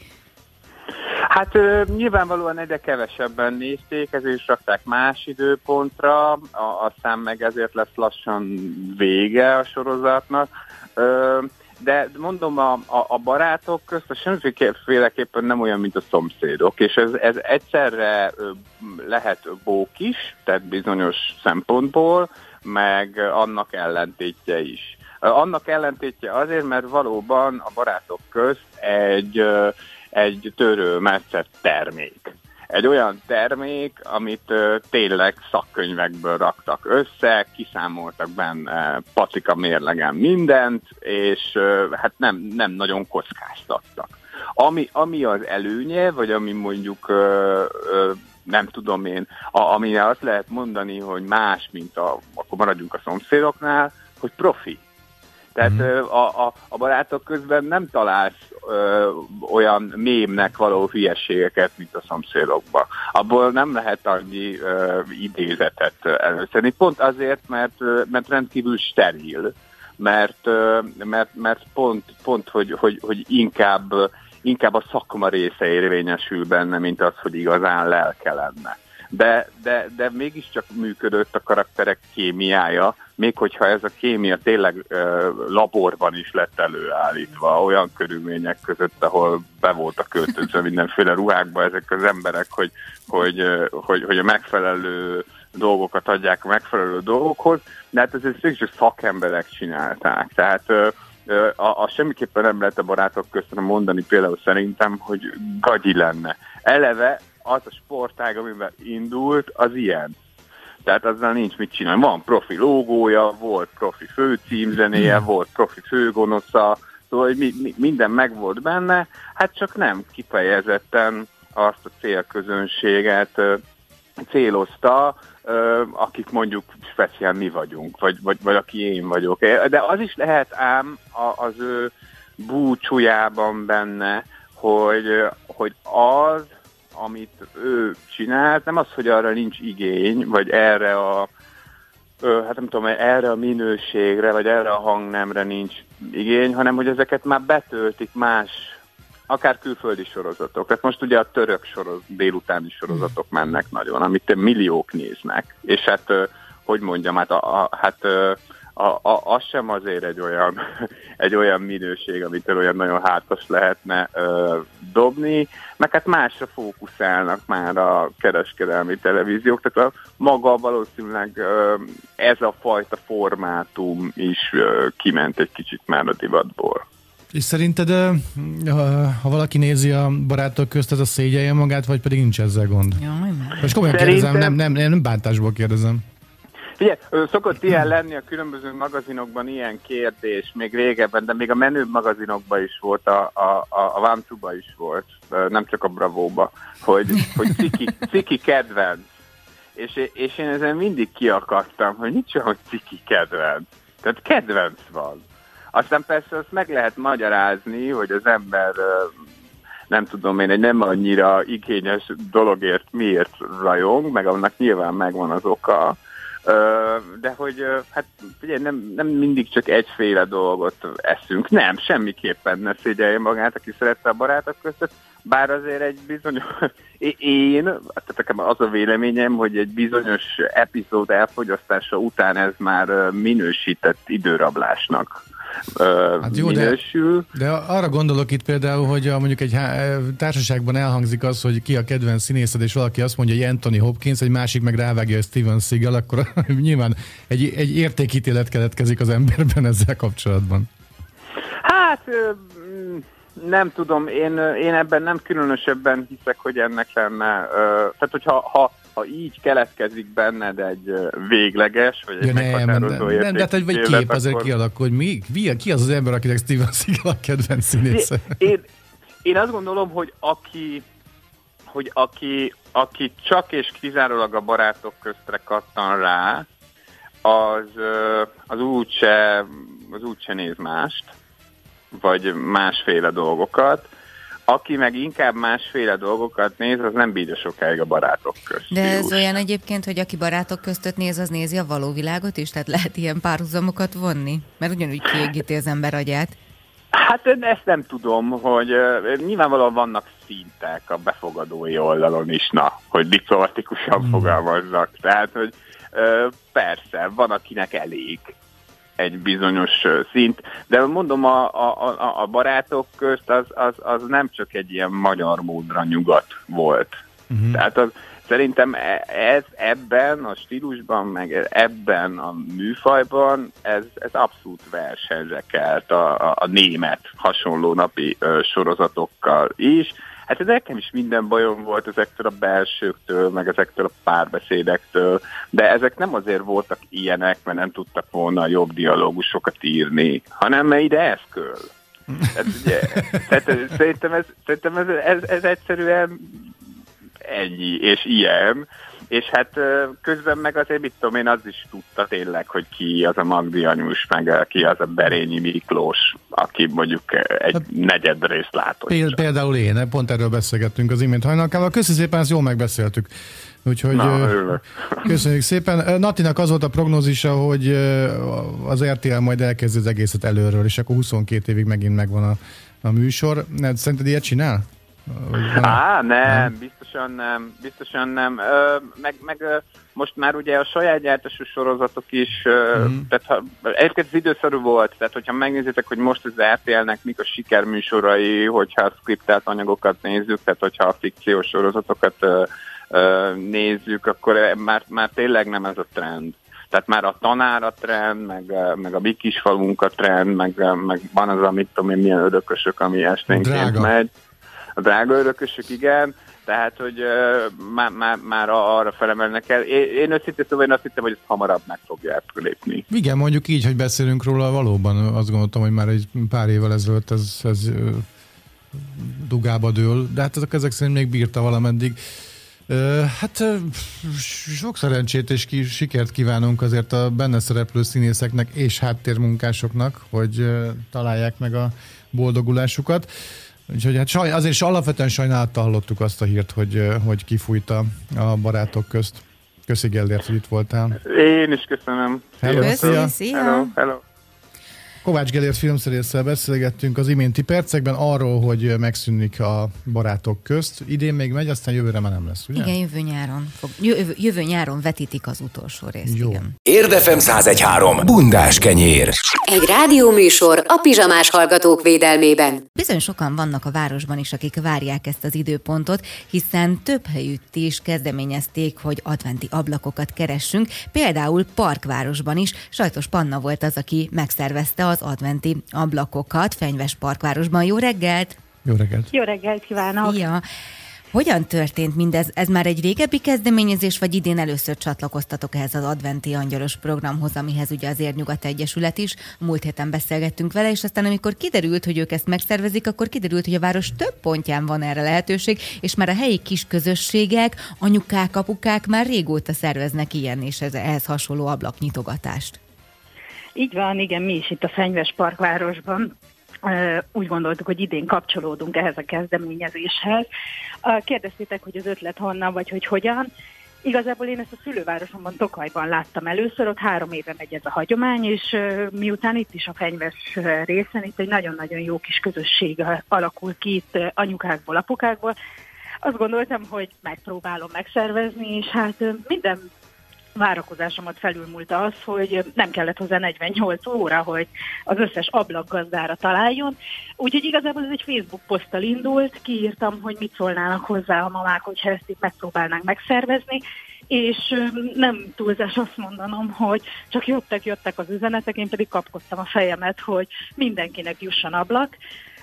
Hát ö, nyilvánvalóan egyre kevesebben nézték, ezért is rakták más időpontra, a, aztán meg ezért lesz lassan vége a sorozatnak. Ö, de mondom, a, a, a barátok közt a semmiféleképpen nem olyan, mint a szomszédok, és ez, ez egyszerre lehet bók is, tehát bizonyos szempontból, meg annak ellentétje is. Annak ellentétje azért, mert valóban a barátok közt egy egy törő metszett termék. egy olyan termék, amit tényleg szakkönyvekből raktak össze, kiszámoltak benne patika mérlegen mindent, és hát nem, nem nagyon kockáztattak. Ami, ami az előnye, vagy ami mondjuk uh, uh, nem tudom én, a, amire azt lehet mondani, hogy más, mint a, akkor maradjunk a szomszédoknál, hogy profi. Tehát mm. a, a, a barátok közben nem találsz ö, olyan mémnek való hülyeségeket, mint a szomszédokban. Abból nem lehet annyi ö, idézetet előszedni. Pont azért, mert, mert rendkívül steril, mert, mert, mert pont, pont hogy, hogy, hogy inkább, inkább a szakma része érvényesül benne, mint az, hogy igazán lelke lenne de, de, de mégiscsak működött a karakterek kémiája, még hogyha ez a kémia tényleg uh, laborban is lett előállítva, olyan körülmények között, ahol be voltak költözve mindenféle ruhákba ezek az emberek, hogy, hogy, hogy, hogy a megfelelő dolgokat adják a megfelelő dolgokhoz, de hát ezt mégiscsak szakemberek csinálták. Tehát uh, a, a semmiképpen nem lehet a barátok között mondani például szerintem, hogy gagyi lenne. Eleve az a sportág, amiben indult, az ilyen. Tehát azzal nincs mit csinálni. Van profi logója, volt profi főcímzenéje, hmm. volt profi főgonosza, szóval hogy mi, mi, minden meg volt benne, hát csak nem kifejezetten azt a célközönséget célozta, akik mondjuk speciál mi vagyunk, vagy, vagy, vagy aki én vagyok. De az is lehet ám az ő búcsújában benne, hogy, hogy az, amit ő csinált, nem az, hogy arra nincs igény, vagy erre a hát nem tudom, erre a minőségre, vagy erre a hangnemre nincs igény, hanem hogy ezeket már betöltik más, akár külföldi sorozatok. Tehát most ugye a török soroz, délutáni sorozatok mennek nagyon, amit milliók néznek. És hát, hogy mondjam, hát, a, a, hát a, a, az sem azért egy olyan, egy olyan minőség, amit olyan nagyon hátas lehetne ö, dobni, meg hát másra fókuszálnak már a kereskedelmi televíziók, tehát a maga valószínűleg ö, ez a fajta formátum is ö, kiment egy kicsit már a divatból. És szerinted, ha valaki nézi a barátok közt, ez a szégyelje magát, vagy pedig nincs ezzel gond? Jaj, Most komolyan Szerintem... kérdezem, nem, nem, nem bántásból kérdezem. Figyelj, szokott ilyen lenni a különböző magazinokban ilyen kérdés, még régebben, de még a menőbb magazinokban is volt, a, a, a, a Vámcsuba is volt, nem csak a Bravóba, hogy, hogy ciki, ciki kedvenc. És, és én ezen mindig kiakadtam, hogy nincs olyan, hogy ciki kedvenc. Tehát kedvenc van. Aztán persze azt meg lehet magyarázni, hogy az ember nem tudom én, egy nem annyira igényes dologért miért rajong, meg annak nyilván megvan az oka, de hogy hát ugye nem, nem mindig csak egyféle dolgot eszünk. Nem, semmiképpen ne szégyelje magát, aki szerette a barátok között, bár azért egy bizonyos, én, tehát nekem az a véleményem, hogy egy bizonyos epizód elfogyasztása után ez már minősített időrablásnak hát jó, minősül. De, de arra gondolok itt például, hogy a, mondjuk egy társaságban elhangzik az, hogy ki a kedvenc színészed, és valaki azt mondja, hogy Anthony Hopkins, egy másik meg rávágja a Steven Seagal, akkor nyilván egy, egy értékítélet keletkezik az emberben ezzel kapcsolatban. Hát nem tudom, én, én ebben nem különösebben hiszek, hogy ennek lenne. Tehát, hogyha ha, ha így keletkezik benned egy végleges, vagy egy ja, nem, nem, nem, de hát egy kép akkor... azért kialakul, hogy mi, mi, ki az az ember, akinek Steven Seagal a kedvenc színésze? Én, én azt gondolom, hogy aki, hogy aki, aki csak és kizárólag a barátok köztre kattan rá, az, az úgyse, az úgyse néz mást vagy másféle dolgokat. Aki meg inkább másféle dolgokat néz, az nem bírja sokáig a barátok közt. De ez úgy. olyan egyébként, hogy aki barátok között néz, az nézi a való világot is? Tehát lehet ilyen párhuzamokat vonni? Mert ugyanúgy kiégíti az ember agyát. Hát ezt nem tudom, hogy uh, nyilvánvalóan vannak szintek a befogadói oldalon is, na, hogy diplomatikusan hmm. fogalmazzak. Tehát, hogy uh, persze, van akinek elég egy bizonyos szint, de mondom, a, a, a barátok közt az, az, az nem csak egy ilyen magyar módra nyugat volt. Uh-huh. Tehát az szerintem e, ez ebben a stílusban, meg ebben a műfajban ez, ez abszolút versenyre kelt a, a, a német hasonló napi ö, sorozatokkal is. Hát nekem is minden bajom volt ezektől a belsőktől, meg ezektől a párbeszédektől, de ezek nem azért voltak ilyenek, mert nem tudtak volna jobb dialógusokat írni, hanem mert ide eszköl. Tehát, ugye, tehát szerintem, ez, szerintem ez, ez, ez egyszerűen ennyi, és ilyen. És hát közben meg azért, mit tudom én, az is tudta tényleg, hogy ki az a Magdi Anyus, meg ki az a Berényi Miklós, aki mondjuk egy hát, negyed részt látott. Például én, pont erről beszélgettünk az imént hajnalkával. Köszönjük szépen, ezt jól megbeszéltük. Úgyhogy Na, köszönjük szépen. Natinak az volt a prognózisa, hogy az RTL majd elkezdi az egészet előről, és akkor 22 évig megint megvan a, a műsor. Szerinted ilyet csinál? Á, nem, nem, biztosan nem, biztosan nem. Ö, meg, meg most már ugye a saját gyártású sorozatok is, mm. tehát ha, egyébként az időszerű volt, tehát hogyha megnézitek, hogy most az RTL-nek mik a sikerműsorai, hogyha a skriptált anyagokat nézzük, tehát hogyha a fikciós sorozatokat ö, ö, nézzük, akkor már, már tényleg nem ez a trend. Tehát már a tanár a trend, meg, meg a mi falunk a trend, meg, meg van az, amit tudom én, milyen ödökösök, ami esténként Drága. megy a drága örökösök, igen, tehát, hogy már, már, már arra felemelnek el. Én, én őszintén szóval én azt hittem, hogy ezt hamarabb meg fogják lépni. Igen, mondjuk így, hogy beszélünk róla, valóban azt gondoltam, hogy már egy pár évvel ezelőtt ez, ez dugába dől, de hát ezek, ezek szerint még bírta valameddig. Hát sok szerencsét és ki, sikert kívánunk azért a benne szereplő színészeknek és háttérmunkásoknak, hogy találják meg a boldogulásukat. Úgyhogy hát saj, azért is alapvetően sajnálattal hallottuk azt a hírt, hogy, hogy kifújta a barátok közt. Köszi Gellért, hogy itt voltál. Én is köszönöm. Hello, Köszi, szia. Hello, hello. Kovács Gellért filmszerésszel beszélgettünk az iménti percekben arról, hogy megszűnik a barátok közt. Idén még megy, aztán jövőre már nem lesz, ugye? Igen, jövő nyáron, fog, jövő, jövő nyáron vetítik az utolsó részt. Jó. Igen. Érdefem 1013. Bundás kenyér. Egy rádióműsor a pizsamás hallgatók védelmében. Bizony sokan vannak a városban is, akik várják ezt az időpontot, hiszen több helyütt is kezdeményezték, hogy adventi ablakokat keressünk. Például Parkvárosban is Sajtos Panna volt az, aki megszervezte az adventi ablakokat Fenyves Parkvárosban. Jó reggelt! Jó reggelt! Jó reggelt kívánok! Ja. Hogyan történt mindez? Ez már egy régebbi kezdeményezés, vagy idén először csatlakoztatok ehhez az adventi angyalos programhoz, amihez ugye az Érnyugat Egyesület is. Múlt héten beszélgettünk vele, és aztán amikor kiderült, hogy ők ezt megszervezik, akkor kiderült, hogy a város több pontján van erre lehetőség, és már a helyi kis közösségek, anyukák, apukák már régóta szerveznek ilyen és ez, ehhez hasonló ablaknyitogatást. Így van, igen, mi is itt a Fenyves Parkvárosban úgy gondoltuk, hogy idén kapcsolódunk ehhez a kezdeményezéshez. Kérdeztétek, hogy az ötlet honnan, vagy hogy hogyan. Igazából én ezt a szülővárosomban, Tokajban láttam először, ott három éve megy ez a hagyomány, és miután itt is a fenyves részen, itt egy nagyon-nagyon jó kis közösség alakul ki itt anyukákból, apukákból, azt gondoltam, hogy megpróbálom megszervezni, és hát minden várakozásomat felülmúlta az, hogy nem kellett hozzá 48 óra, hogy az összes ablakgazdára találjon. Úgyhogy igazából ez egy Facebook poszttal indult, kiírtam, hogy mit szólnának hozzá a mamák, hogyha ezt itt megpróbálnánk megszervezni, és nem túlzás azt mondanom, hogy csak jöttek, jöttek az üzenetek, én pedig kapkodtam a fejemet, hogy mindenkinek jusson ablak,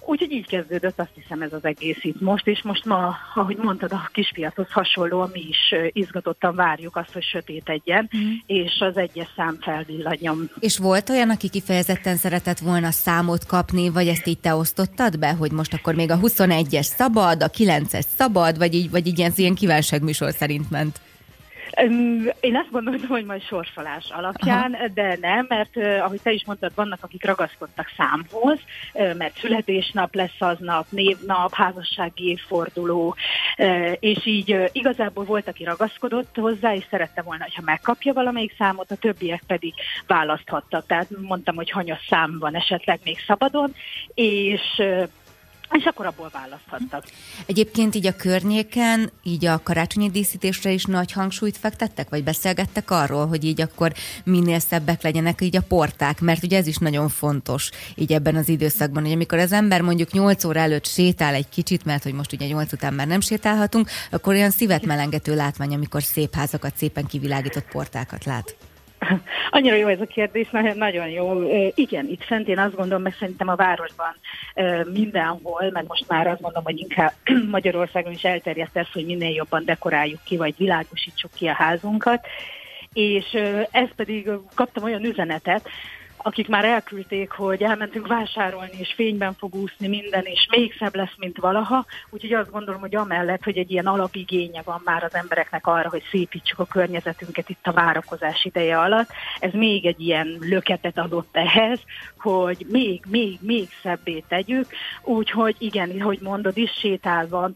Úgyhogy így kezdődött azt hiszem ez az egész itt most, és most ma, ahogy mondtad, a kispiachoz hasonlóan mi is izgatottan várjuk azt, hogy sötétedjen, mm. és az egyes szám felvillanjon. És volt olyan, aki kifejezetten szeretett volna számot kapni, vagy ezt így te osztottad be, hogy most akkor még a 21-es szabad, a 9-es szabad, vagy így, vagy így ilyen, ilyen kívánságműsor szerint ment? Én azt gondoltam, hogy majd sorsolás alapján, Aha. de nem, mert ahogy te is mondtad, vannak, akik ragaszkodtak számhoz, mert születésnap lesz aznap, névnap, házassági évforduló, és így igazából volt, aki ragaszkodott hozzá, és szerette volna, hogyha megkapja valamelyik számot, a többiek pedig választhattak. Tehát mondtam, hogy hanyas szám van esetleg még szabadon, és és akkor abból választhattak. Egyébként így a környéken, így a karácsonyi díszítésre is nagy hangsúlyt fektettek, vagy beszélgettek arról, hogy így akkor minél szebbek legyenek így a porták, mert ugye ez is nagyon fontos így ebben az időszakban, hogy amikor az ember mondjuk 8 óra előtt sétál egy kicsit, mert hogy most ugye 8 után már nem sétálhatunk, akkor olyan szívet melengető látvány, amikor szép házakat, szépen kivilágított portákat lát. Annyira jó ez a kérdés, nagyon, jó. Igen, itt fent én azt gondolom, meg szerintem a városban mindenhol, meg most már azt mondom, hogy inkább Magyarországon is elterjedt ez, hogy minél jobban dekoráljuk ki, vagy világosítsuk ki a házunkat. És ez pedig kaptam olyan üzenetet, akik már elküldték, hogy elmentünk vásárolni, és fényben fog úszni minden, és még szebb lesz, mint valaha. Úgyhogy azt gondolom, hogy amellett, hogy egy ilyen alapigénye van már az embereknek arra, hogy szépítsük a környezetünket itt a várakozás ideje alatt, ez még egy ilyen löketet adott ehhez, hogy még, még, még szebbé tegyük. Úgyhogy igen, hogy mondod is, sétálva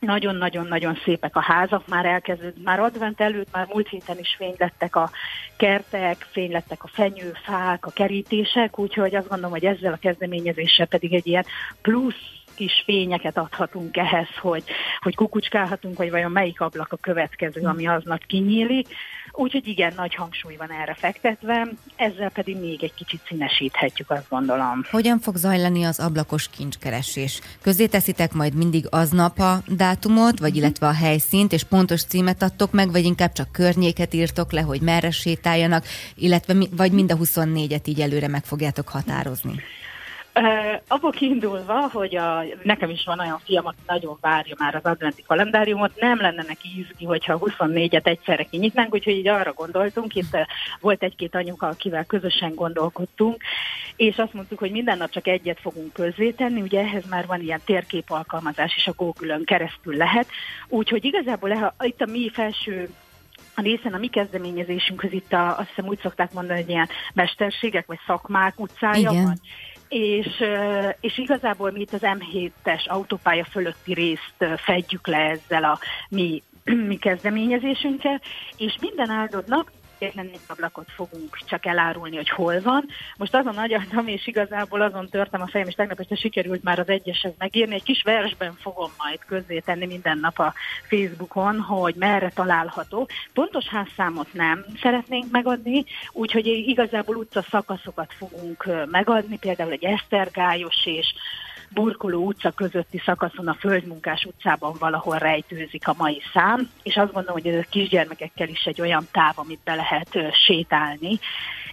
nagyon-nagyon-nagyon szépek a házak, már elkezdődött, már advent előtt, már múlt héten is fénylettek a kertek, fénylettek a fenyőfák, a kerítések, úgyhogy azt gondolom, hogy ezzel a kezdeményezéssel pedig egy ilyen plusz kis fényeket adhatunk ehhez, hogy, hogy kukucskálhatunk, vagy vajon melyik ablak a következő, ami aznap kinyílik. Úgyhogy igen, nagy hangsúly van erre fektetve, ezzel pedig még egy kicsit színesíthetjük, azt gondolom. Hogyan fog zajlani az ablakos kincskeresés? Közé teszitek majd mindig aznap a dátumot, vagy mhm. illetve a helyszínt, és pontos címet adtok meg, vagy inkább csak környéket írtok le, hogy merre sétáljanak, illetve vagy mind a 24-et így előre meg fogjátok határozni? Uh, abból kiindulva, hogy a, nekem is van olyan fiam, aki nagyon várja már az adventi kalendáriumot, nem lenne neki izgi, hogyha 24-et egyszerre kinyitnánk, úgyhogy így arra gondoltunk, itt volt egy-két anyuka, akivel közösen gondolkodtunk, és azt mondtuk, hogy minden nap csak egyet fogunk közzétenni, ugye ehhez már van ilyen térkép alkalmazás, és a Google-ön keresztül lehet, úgyhogy igazából itt a mi felső a részen a mi kezdeményezésünkhöz itt a, azt hiszem úgy szokták mondani, hogy ilyen mesterségek vagy szakmák utcája Igen. van és, és igazából mi itt az M7-es autópálya fölötti részt fedjük le ezzel a mi, mi kezdeményezésünkkel, és minden áldott nap egyetlen egy ablakot fogunk csak elárulni, hogy hol van. Most azon agyaltam, és igazából azon törtem a fejem, és tegnap este sikerült már az egyeset megírni. Egy kis versben fogom majd közzétenni minden nap a Facebookon, hogy merre található. Pontos házszámot nem szeretnénk megadni, úgyhogy igazából utca szakaszokat fogunk megadni, például egy Esztergályos és Burkoló utca közötti szakaszon a Földmunkás utcában valahol rejtőzik a mai szám, és azt gondolom, hogy ez a kisgyermekekkel is egy olyan táv, amit be lehet sétálni,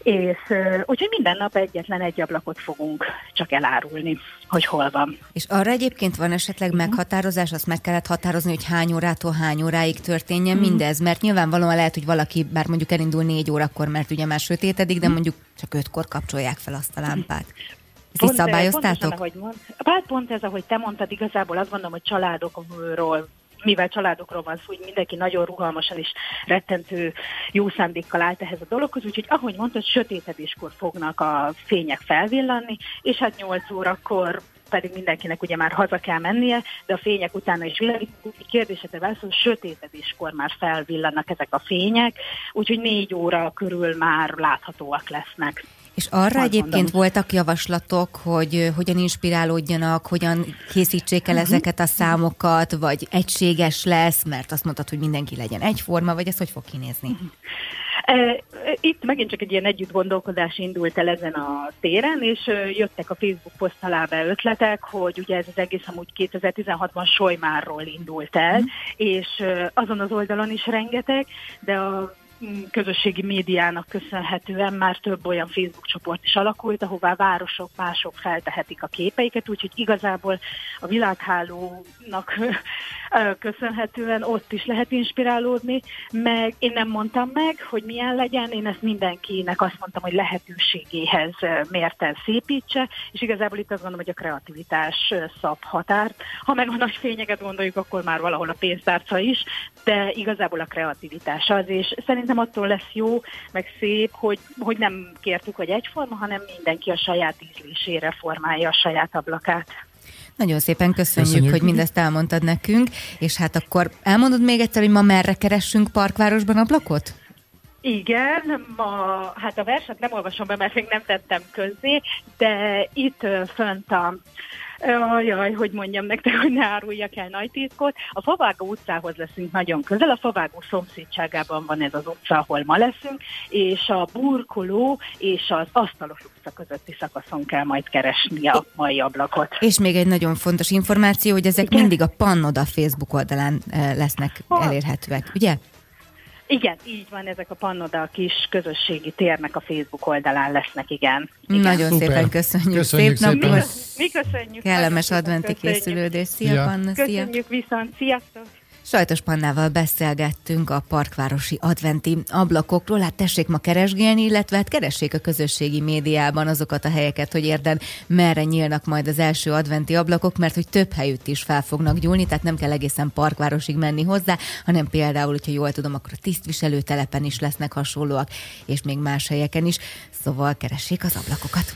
és úgyhogy minden nap egyetlen egy ablakot fogunk csak elárulni, hogy hol van. És arra egyébként van esetleg uh-huh. meghatározás, azt meg kellett határozni, hogy hány órától hány óráig történjen uh-huh. mindez, mert nyilvánvalóan lehet, hogy valaki, bár mondjuk elindul négy órakor, mert ugye már sötétedik, de mondjuk csak ötkor kapcsolják fel azt a lámpát. Pont, szabályoztátok? Pont, ahogy mond, hát pont ez, ahogy te mondtad, igazából azt gondolom, hogy családokról mivel családokról van szó, hogy mindenki nagyon rugalmasan és rettentő jó szándékkal állt ehhez a dologhoz, úgyhogy ahogy mondtad, sötétedéskor fognak a fények felvillanni, és hát 8 órakor pedig mindenkinek ugye már haza kell mennie, de a fények utána is világítunk. Kérdésetre válaszol, sötétedéskor már felvillanak ezek a fények, úgyhogy négy óra körül már láthatóak lesznek. És arra egyébként mondom. voltak javaslatok, hogy hogyan inspirálódjanak, hogyan készítsék el uh-huh. ezeket a számokat, vagy egységes lesz, mert azt mondtad, hogy mindenki legyen egyforma, vagy ez hogy fog kinézni? Uh-huh. Itt megint csak egy ilyen együtt gondolkodás indult el ezen a téren, és jöttek a Facebook poszt alá be ötletek, hogy ugye ez az egész amúgy 2016-ban Solymárról indult el, uh-huh. és azon az oldalon is rengeteg, de a közösségi médiának köszönhetően már több olyan Facebook csoport is alakult, ahová városok, mások feltehetik a képeiket, úgyhogy igazából a világhálónak köszönhetően ott is lehet inspirálódni, meg én nem mondtam meg, hogy milyen legyen, én ezt mindenkinek azt mondtam, hogy lehetőségéhez mérten szépítse, és igazából itt azt gondolom, hogy a kreativitás szab határt. Ha meg a nagy fényeket gondoljuk, akkor már valahol a pénztárca is, de igazából a kreativitás az, és szerintem attól lesz jó, meg szép, hogy, hogy nem kértük, hogy egyforma, hanem mindenki a saját ízlésére formálja a saját ablakát. Nagyon szépen köszönjük, köszönjük, hogy mindezt elmondtad nekünk, és hát akkor elmondod még egyszer, hogy ma merre keressünk Parkvárosban ablakot? Igen, ma, hát a verset nem olvasom be, mert még nem tettem közzé, de itt fönt a Jaj, hogy mondjam nektek, hogy ne áruljak el nagy titkot. A Favágó utcához leszünk nagyon közel, a Favágó szomszédságában van ez az utca, ahol ma leszünk, és a burkoló és az asztalos utca közötti szakaszon kell majd keresni a mai ablakot. És még egy nagyon fontos információ, hogy ezek Igen? mindig a Pannoda Facebook oldalán lesznek elérhetőek, ugye? Igen, így van, ezek a Pannoda kis közösségi térnek a Facebook oldalán lesznek, igen. igen. Nagyon Szuper. szépen köszönjük. köszönjük Szép napot. Mi köszönjük. Kellemes adventi készülődés. Szia, ja. Panna, szia. Köszönjük viszont, sziasztok. Sajtos Pannával beszélgettünk a parkvárosi adventi ablakokról, hát tessék ma keresgélni, illetve hát keressék a közösségi médiában azokat a helyeket, hogy érden merre nyílnak majd az első adventi ablakok, mert hogy több helyütt is fel fognak gyúlni, tehát nem kell egészen parkvárosig menni hozzá, hanem például, hogyha jól tudom, akkor a tisztviselőtelepen is lesznek hasonlóak, és még más helyeken is, szóval keressék az ablakokat.